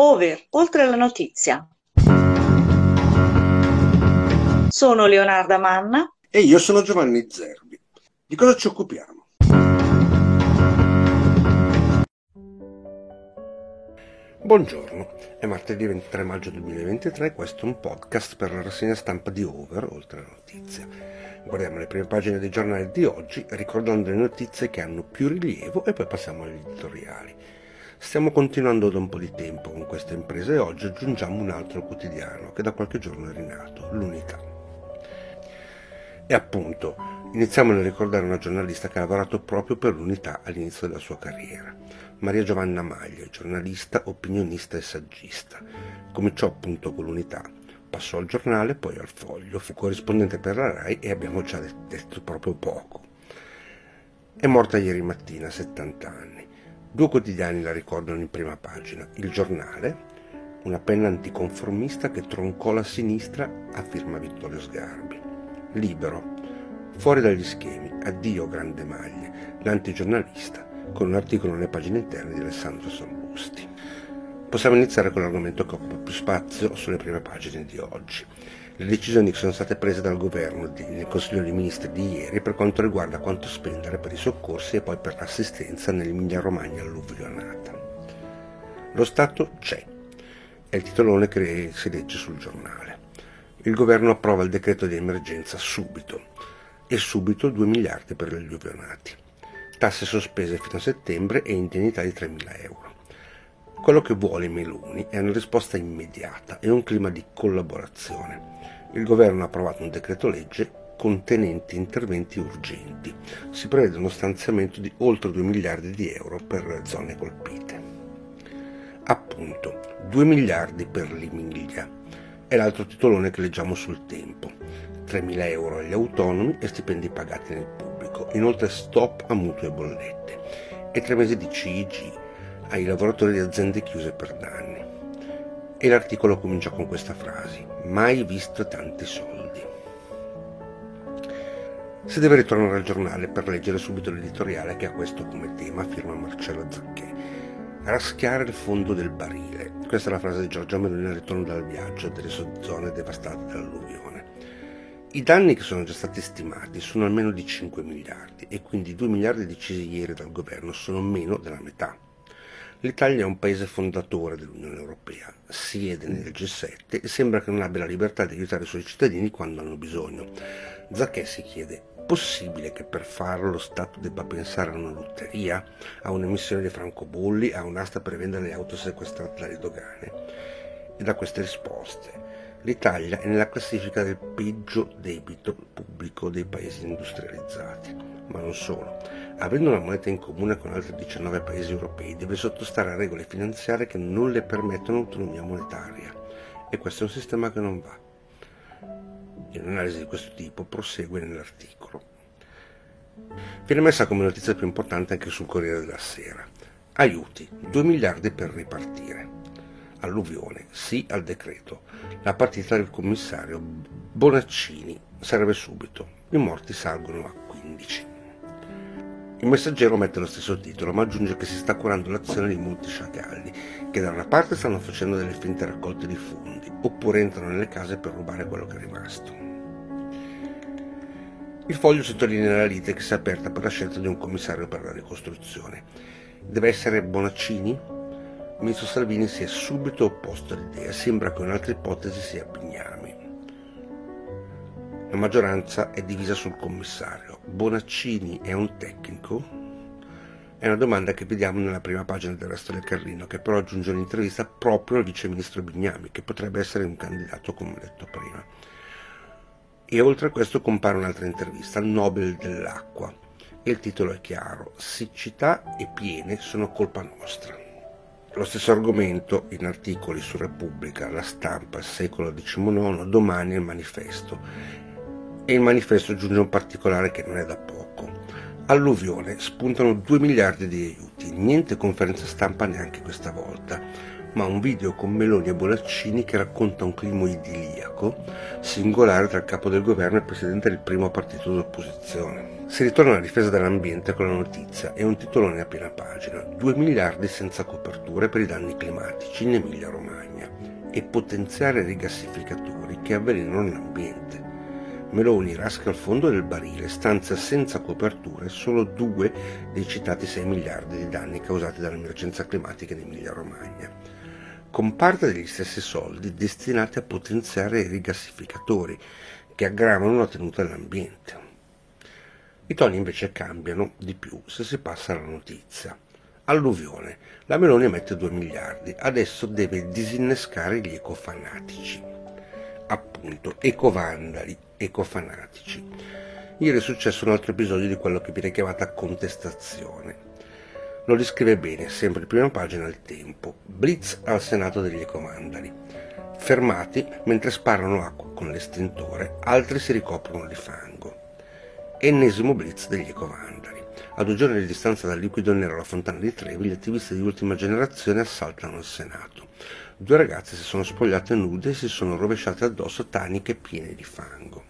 Over, oltre la notizia. Sono Leonarda Manna. E io sono Giovanni Zerbi. Di cosa ci occupiamo? Buongiorno, è martedì 23 maggio 2023 e questo è un podcast per la rassegna stampa di Over, oltre la notizia. Guardiamo le prime pagine dei giornali di oggi, ricordando le notizie che hanno più rilievo e poi passiamo agli editoriali. Stiamo continuando da un po' di tempo con queste imprese e oggi aggiungiamo un altro quotidiano che da qualche giorno è rinato, l'Unità. E appunto, iniziamo nel ricordare una giornalista che ha lavorato proprio per l'Unità all'inizio della sua carriera, Maria Giovanna Maglia, giornalista, opinionista e saggista. Cominciò appunto con l'Unità, passò al giornale, poi al Foglio, fu corrispondente per la RAI e abbiamo già detto proprio poco. È morta ieri mattina, a 70 anni. Due quotidiani la ricordano in prima pagina. Il giornale, una penna anticonformista che troncò la sinistra a firma Vittorio Sgarbi. Libero, fuori dagli schemi, addio grande maglie, l'antigiornalista, con un articolo nelle pagine interne di Alessandro Sallusti. Possiamo iniziare con l'argomento che occupa più spazio sulle prime pagine di oggi le decisioni che sono state prese dal governo nel Consiglio dei Ministri di ieri per quanto riguarda quanto spendere per i soccorsi e poi per l'assistenza nell'Emilia Romagna alluvionata. Lo Stato c'è, è il titolone che si legge sul giornale. Il governo approva il decreto di emergenza subito e subito 2 miliardi per gli alluvionati. Tasse sospese fino a settembre e indennità di 3 mila euro. Quello che vuole Meloni è una risposta immediata e un clima di collaborazione il governo ha approvato un decreto legge contenente interventi urgenti. Si prevede uno stanziamento di oltre 2 miliardi di euro per zone colpite. Appunto, 2 miliardi per l'Emilia. È l'altro titolone che leggiamo sul tempo. 3.000 euro agli autonomi e stipendi pagati nel pubblico. Inoltre stop a mutui e bollette. E tre mesi di CIG ai lavoratori di aziende chiuse per danni. E l'articolo comincia con questa frase, mai visto tanti soldi. Si deve ritornare al giornale per leggere subito l'editoriale che ha questo come tema, firma Marcello Zacchè. Raschiare il fondo del barile. Questa è la frase di Giorgia Meloni al ritorno dal viaggio delle zone devastate dall'alluvione. I danni che sono già stati stimati sono almeno di 5 miliardi e quindi i 2 miliardi decisi ieri dal governo sono meno della metà. L'Italia è un paese fondatore dell'Unione Europea, siede nel G7 e sembra che non abbia la libertà di aiutare i suoi cittadini quando hanno bisogno. Zacchè si chiede, possibile che per farlo lo Stato debba pensare a una lotteria, a un'emissione di francobolli, a un'asta per vendere le auto sequestrate dalle dogane? E da queste risposte, l'Italia è nella classifica del peggio debito pubblico dei paesi industrializzati, ma non solo avendo una moneta in comune con altri 19 paesi europei, deve sottostare a regole finanziarie che non le permettono autonomia monetaria. E questo è un sistema che non va. E un'analisi di questo tipo prosegue nell'articolo. Viene messa come notizia più importante anche sul Corriere della Sera. Aiuti, 2 miliardi per ripartire. Alluvione, sì al decreto. La partita del commissario Bonaccini serve subito. I morti salgono a 15. Il messaggero mette lo stesso titolo, ma aggiunge che si sta curando l'azione di molti sciacalli, che da una parte stanno facendo delle finte raccolte di fondi, oppure entrano nelle case per rubare quello che è rimasto. Il foglio sottolinea la lite che si è aperta per la scelta di un commissario per la ricostruzione. Deve essere Bonaccini? Il ministro Salvini si è subito opposto all'idea, sembra che un'altra ipotesi sia Bignami. La maggioranza è divisa sul commissario. Bonaccini è un tecnico? È una domanda che vediamo nella prima pagina del resto del Carlino, che però aggiunge un'intervista proprio al viceministro Bignami, che potrebbe essere un candidato, come detto prima. E oltre a questo compare un'altra intervista Nobel dell'acqua. E il titolo è chiaro: Siccità e piene sono colpa nostra. Lo stesso argomento in articoli su Repubblica, La Stampa, Secolo XIX, Domani il Manifesto e il manifesto aggiunge un particolare che non è da poco. Alluvione spuntano 2 miliardi di aiuti, niente conferenza stampa neanche questa volta. ma un video con Meloni e Bonaccini che racconta un clima idilliaco singolare tra il capo del governo e il presidente del primo partito d'opposizione. Si ritorna alla difesa dell'ambiente con la notizia e un titolone a piena pagina. 2 miliardi senza coperture per i danni climatici in Emilia Romagna e potenziare rigassificatori che avvelenano l'ambiente. Meloni rasca il fondo del barile, stanzia senza coperture solo due dei citati 6 miliardi di danni causati dall'emergenza climatica in Emilia Romagna, con parte degli stessi soldi destinati a potenziare i rigassificatori che aggravano la tenuta dell'ambiente. I toni invece cambiano di più se si passa alla notizia. Alluvione. La Meloni mette 2 miliardi, adesso deve disinnescare gli ecofanatici. Appunto, ecovandali, ecofanatici. Ieri è successo un altro episodio di quello che viene chiamata contestazione. Lo descrive bene, sempre in prima pagina al tempo. Blitz al Senato degli ecomandali. Fermati mentre sparano acqua con l'estintore, altri si ricoprono di fango ennesimo blitz degli ecovandali. A due giorni di distanza dal liquido nero alla fontana di Trevi, gli attivisti di ultima generazione assaltano il Senato. Due ragazze si sono spogliate nude e si sono rovesciate addosso taniche piene di fango.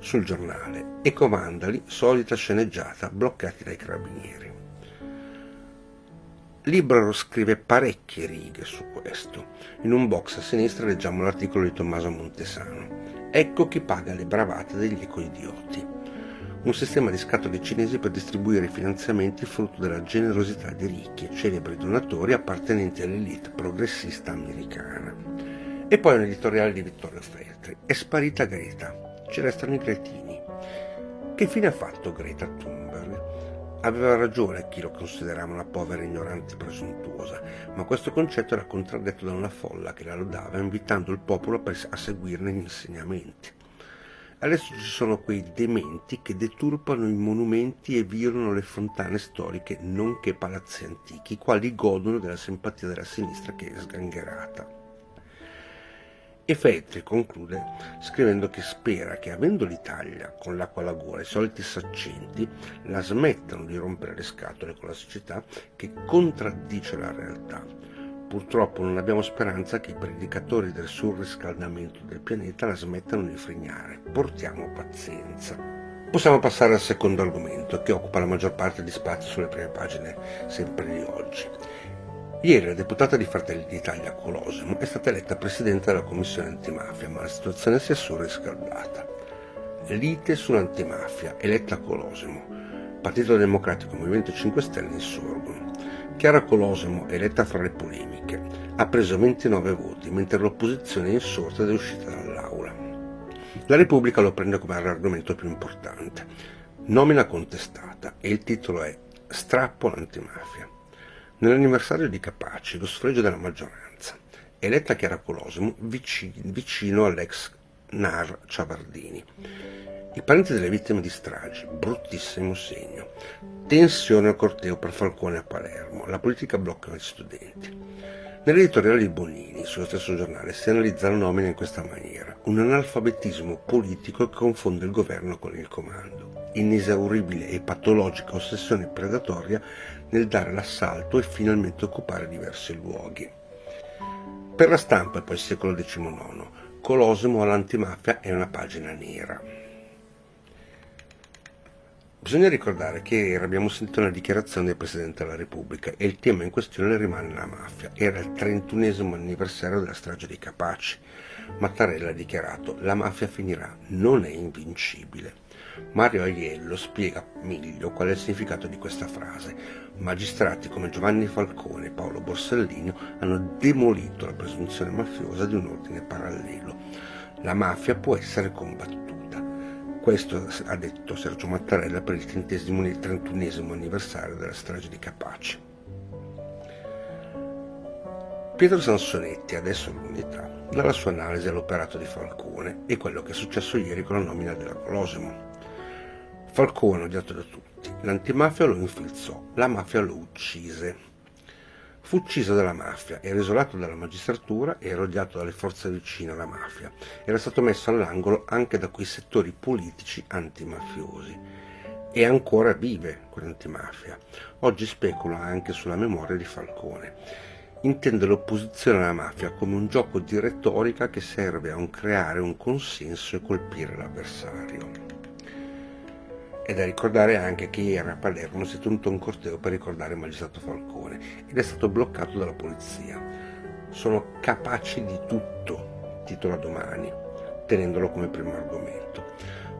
Sul giornale, ecovandali, solita sceneggiata, bloccati dai carabinieri. Libero scrive parecchie righe su questo. In un box a sinistra leggiamo l'articolo di Tommaso Montesano. Ecco chi paga le bravate degli ecoidioti un sistema di scatole cinesi per distribuire i finanziamenti frutto della generosità di ricchi e celebri donatori appartenenti all'elite progressista americana. E poi un editoriale di Vittorio Feltri. È sparita Greta, ci restano i cretini. Che fine ha fatto Greta Thunberg? Aveva ragione chi lo considerava una povera ignorante presuntuosa, ma questo concetto era contraddetto da una folla che la lodava invitando il popolo a seguirne gli insegnamenti. Adesso ci sono quei dementi che deturpano i monumenti e violano le fontane storiche, nonché palazzi antichi, i quali godono della simpatia della sinistra che è sgangherata. E Feltri conclude scrivendo che spera che avendo l'Italia con l'acqua alla gola i soliti saccenti la smettano di rompere le scatole con la società che contraddice la realtà Purtroppo non abbiamo speranza che i predicatori del surriscaldamento del pianeta la smettano di frignare. Portiamo pazienza. Possiamo passare al secondo argomento, che occupa la maggior parte di spazio sulle prime pagine sempre di oggi. Ieri la deputata di Fratelli d'Italia Colosimo è stata eletta presidente della commissione antimafia, ma la situazione si è surriscaldata. Lite sull'antimafia, eletta Colosimo. Partito Democratico e Movimento 5 Stelle insorgono. Chiara Colosimo, eletta fra le polemiche, ha preso 29 voti, mentre l'opposizione è insorta ed è uscita dall'aula. La Repubblica lo prende come l'argomento più importante. Nomina contestata e il titolo è Strappo all'antimafia. Nell'anniversario di Capaci, lo sfregio della maggioranza. Eletta Chiara Colosimo vicino, vicino all'ex NAR Ciavardini. I parenti delle vittime di stragi, bruttissimo segno. Tensione al corteo per Falcone a Palermo, la politica blocca gli studenti. Nell'editoriale di Bonini, sullo stesso giornale, si analizza la nomina in questa maniera. Un analfabetismo politico che confonde il governo con il comando. Inesauribile e patologica ossessione predatoria nel dare l'assalto e finalmente occupare diversi luoghi. Per la stampa poi il secolo XIX, Colosimo all'antimafia è una pagina nera. Bisogna ricordare che ieri abbiamo sentito una dichiarazione del Presidente della Repubblica e il tema in questione rimane la mafia. Era il 31 anniversario della strage di Capaci. Mattarella ha dichiarato la mafia finirà, non è invincibile. Mario Aiello spiega meglio qual è il significato di questa frase. Magistrati come Giovanni Falcone e Paolo Borsellino hanno demolito la presunzione mafiosa di un ordine parallelo. La mafia può essere combattuta questo ha detto Sergio Mattarella per il 30 e 31 anniversario della strage di Capaci. Pietro Sansonetti, adesso l'unità, dà la sua analisi all'operato di Falcone e quello che è successo ieri con la nomina della Colosimo. Falcone, odiato da tutti, l'antimafia lo infilzò, la mafia lo uccise. Fu ucciso dalla mafia, era isolato dalla magistratura, era odiato dalle forze vicine alla mafia, era stato messo all'angolo anche da quei settori politici antimafiosi. E ancora vive quell'antimafia. Oggi specula anche sulla memoria di Falcone. intende l'opposizione alla mafia come un gioco di retorica che serve a un creare un consenso e colpire l'avversario. È da ricordare anche che ieri a Palermo si è tenuto un corteo per ricordare il magistrato Falcone ed è stato bloccato dalla polizia. Sono capaci di tutto, titola domani, tenendolo come primo argomento.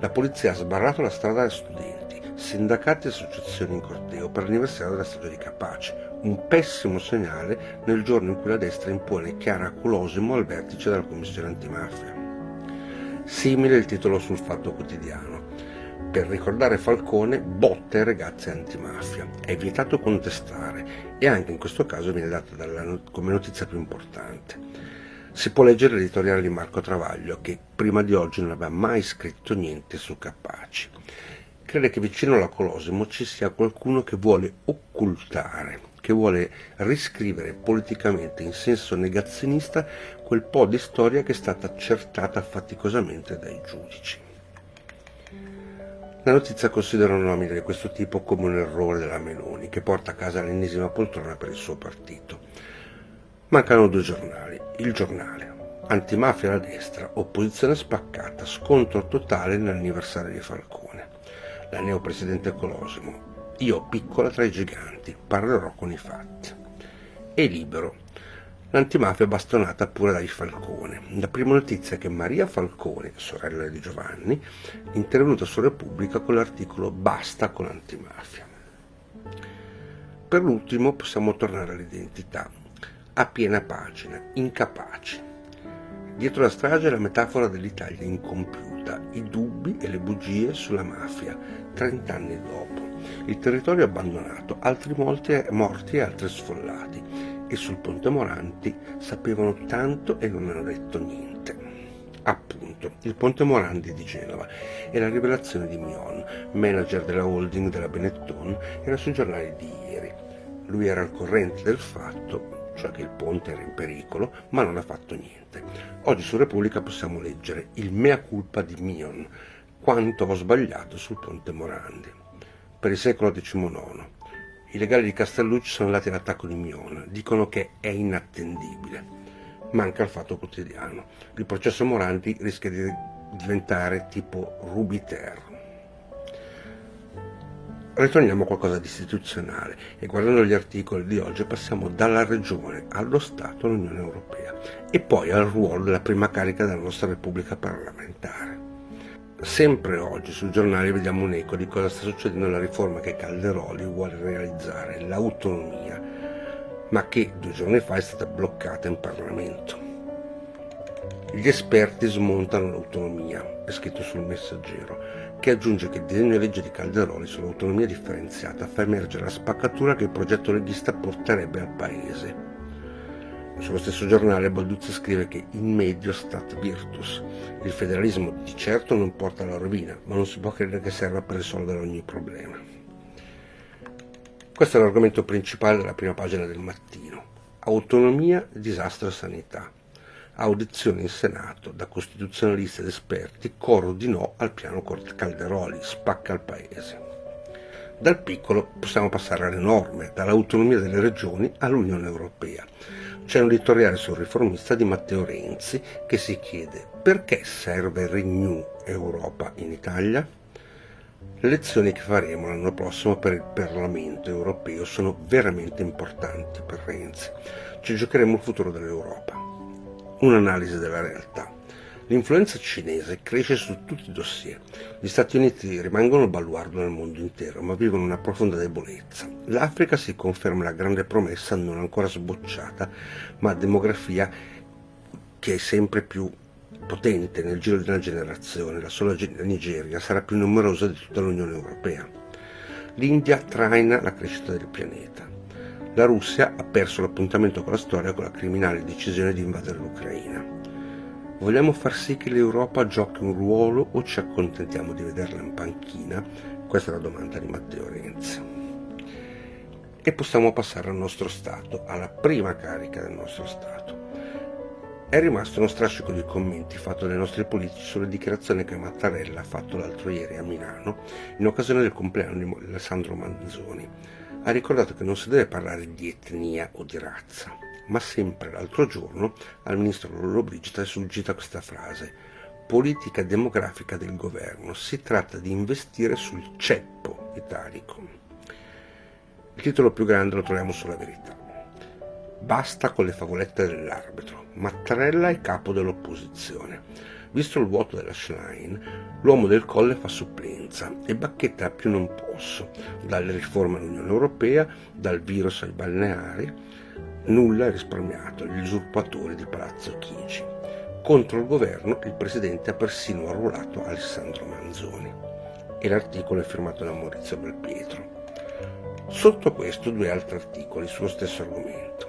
La polizia ha sbarrato la strada ai studenti, sindacati e associazioni in corteo per l'anniversario della strage di Capace, un pessimo segnale nel giorno in cui la destra impone Chiara Colosimo al vertice della Commissione antimafia. Simile il titolo sul Fatto Quotidiano. Per ricordare Falcone, botte ai ragazzi antimafia. È vietato contestare e anche in questo caso viene data dalla, come notizia più importante. Si può leggere l'editoriale di Marco Travaglio che prima di oggi non aveva mai scritto niente su Capaci. Crede che vicino alla Colosimo ci sia qualcuno che vuole occultare che vuole riscrivere politicamente in senso negazionista quel po' di storia che è stata accertata faticosamente dai giudici. La notizia considera una nomina di questo tipo come un errore della Meloni, che porta a casa l'ennesima poltrona per il suo partito. Mancano due giornali. Il giornale. Antimafia alla destra, opposizione spaccata, scontro totale nell'anniversario di Falcone. La neopresidente Colosimo, io piccola tra i giganti, parlerò con i fatti. E libero. L'antimafia bastonata pure dai Falcone. La prima notizia è che Maria Falcone, sorella di Giovanni, è intervenuta su Repubblica con l'articolo Basta con l'antimafia. Per l'ultimo possiamo tornare all'identità. A piena pagina, incapaci. Dietro la strage è la metafora dell'Italia incompiuta, i dubbi e le bugie sulla mafia, trent'anni dopo il territorio abbandonato, altri morti e altri sfollati, e sul Ponte Moranti sapevano tanto e non hanno detto niente. Appunto, il Ponte Morandi di Genova e la rivelazione di Mion, manager della holding della Benetton, era sui giornali di ieri. Lui era al corrente del fatto, cioè che il ponte era in pericolo, ma non ha fatto niente. Oggi su Repubblica possiamo leggere il mea culpa di Mion, quanto ho sbagliato sul Ponte Morandi per il secolo XIX. I legali di Castellucci sono andati all'attacco di Miona, dicono che è inattendibile. Manca il fatto quotidiano. Il processo Morandi rischia di diventare tipo Rubiter. Ritorniamo a qualcosa di istituzionale e guardando gli articoli di oggi passiamo dalla regione allo Stato all'Unione Europea e poi al ruolo della prima carica della nostra Repubblica parlamentare. Sempre oggi sui giornali vediamo un eco di cosa sta succedendo nella riforma che Calderoli vuole realizzare, l'autonomia, ma che due giorni fa è stata bloccata in Parlamento. Gli esperti smontano l'autonomia, è scritto sul messaggero, che aggiunge che il disegno di legge di Calderoli sull'autonomia differenziata fa emergere la spaccatura che il progetto leghista porterebbe al Paese sullo stesso giornale Balduzzi scrive che in medio stat virtus. Il federalismo di certo non porta alla rovina, ma non si può credere che serva per risolvere ogni problema. Questo è l'argomento principale della prima pagina del mattino. Autonomia, disastro e sanità. Audizione in Senato da costituzionalisti ed esperti, coro di no al piano Calderoli, spacca il paese. Dal piccolo possiamo passare alle norme, dall'autonomia delle regioni all'Unione Europea c'è un editoriale sul riformista di Matteo Renzi che si chiede perché serve Renew Europa in Italia? Le elezioni che faremo l'anno prossimo per il Parlamento europeo sono veramente importanti per Renzi. Ci giocheremo il futuro dell'Europa. Un'analisi della realtà. L'influenza cinese cresce su tutti i dossier. Gli Stati Uniti rimangono il baluardo nel mondo intero, ma vivono una profonda debolezza. L'Africa si conferma la grande promessa non ancora sbocciata, ma demografia che è sempre più potente nel giro di una generazione. La sola Nigeria sarà più numerosa di tutta l'Unione Europea. L'India traina la crescita del pianeta. La Russia ha perso l'appuntamento con la storia con la criminale decisione di invadere l'Ucraina. Vogliamo far sì che l'Europa giochi un ruolo o ci accontentiamo di vederla in panchina? Questa è la domanda di Matteo Renzi. E possiamo passare al nostro Stato, alla prima carica del nostro Stato. È rimasto uno strascico di commenti fatto dai nostri politici sulle dichiarazioni che Mattarella ha fatto l'altro ieri a Milano in occasione del compleanno di Alessandro Manzoni. Ha ricordato che non si deve parlare di etnia o di razza, ma sempre l'altro giorno al ministro Lollobrigida è sfuggita questa frase. Politica demografica del governo. Si tratta di investire sul ceppo italico. Il titolo più grande lo troviamo sulla verità. Basta con le favolette dell'arbitro. Mattarella è capo dell'opposizione. Visto il vuoto della Schlein, l'uomo del colle fa supplenza e bacchetta più non posso, dalle riforme all'Unione Europea, dal virus ai balneari, nulla è risparmiato, gli usurpatori di Palazzo Chigi. Contro il governo il presidente ha persino arruolato Alessandro Manzoni e l'articolo è firmato da Maurizio Belpietro. Sotto questo due altri articoli sullo stesso argomento.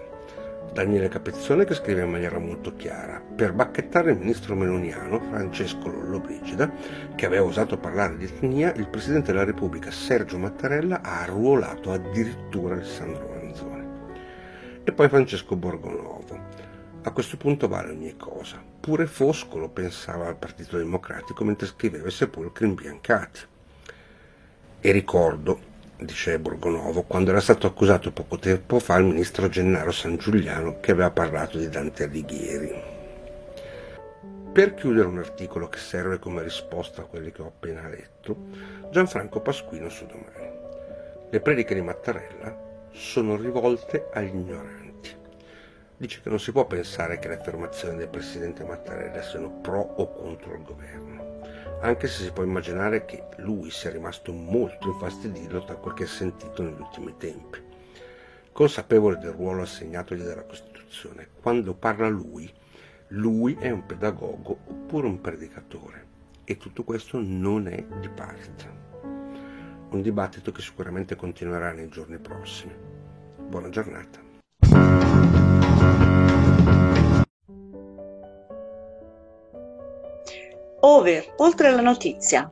Daniele Capezzone che scrive in maniera molto chiara per bacchettare il ministro meloniano Francesco Lollobrigida che aveva osato parlare di etnia il Presidente della Repubblica Sergio Mattarella ha arruolato addirittura Alessandro e poi Francesco Borgonovo a questo punto vale ogni cosa pure Foscolo pensava al Partito Democratico mentre scriveva i sepolcri imbiancati e ricordo dice Borgonovo, quando era stato accusato poco tempo fa il ministro Gennaro San Giuliano che aveva parlato di Dante Alighieri. Per chiudere un articolo che serve come risposta a quelli che ho appena letto, Gianfranco Pasquino su domani. Le prediche di Mattarella sono rivolte agli ignoranti. Dice che non si può pensare che le affermazioni del presidente Mattarella siano pro o contro il governo anche se si può immaginare che lui sia rimasto molto infastidito da quel che ha sentito negli ultimi tempi. Consapevole del ruolo assegnatogli dalla Costituzione, quando parla lui, lui è un pedagogo oppure un predicatore e tutto questo non è di parte. Un dibattito che sicuramente continuerà nei giorni prossimi. Buona giornata. Over, oltre la notizia.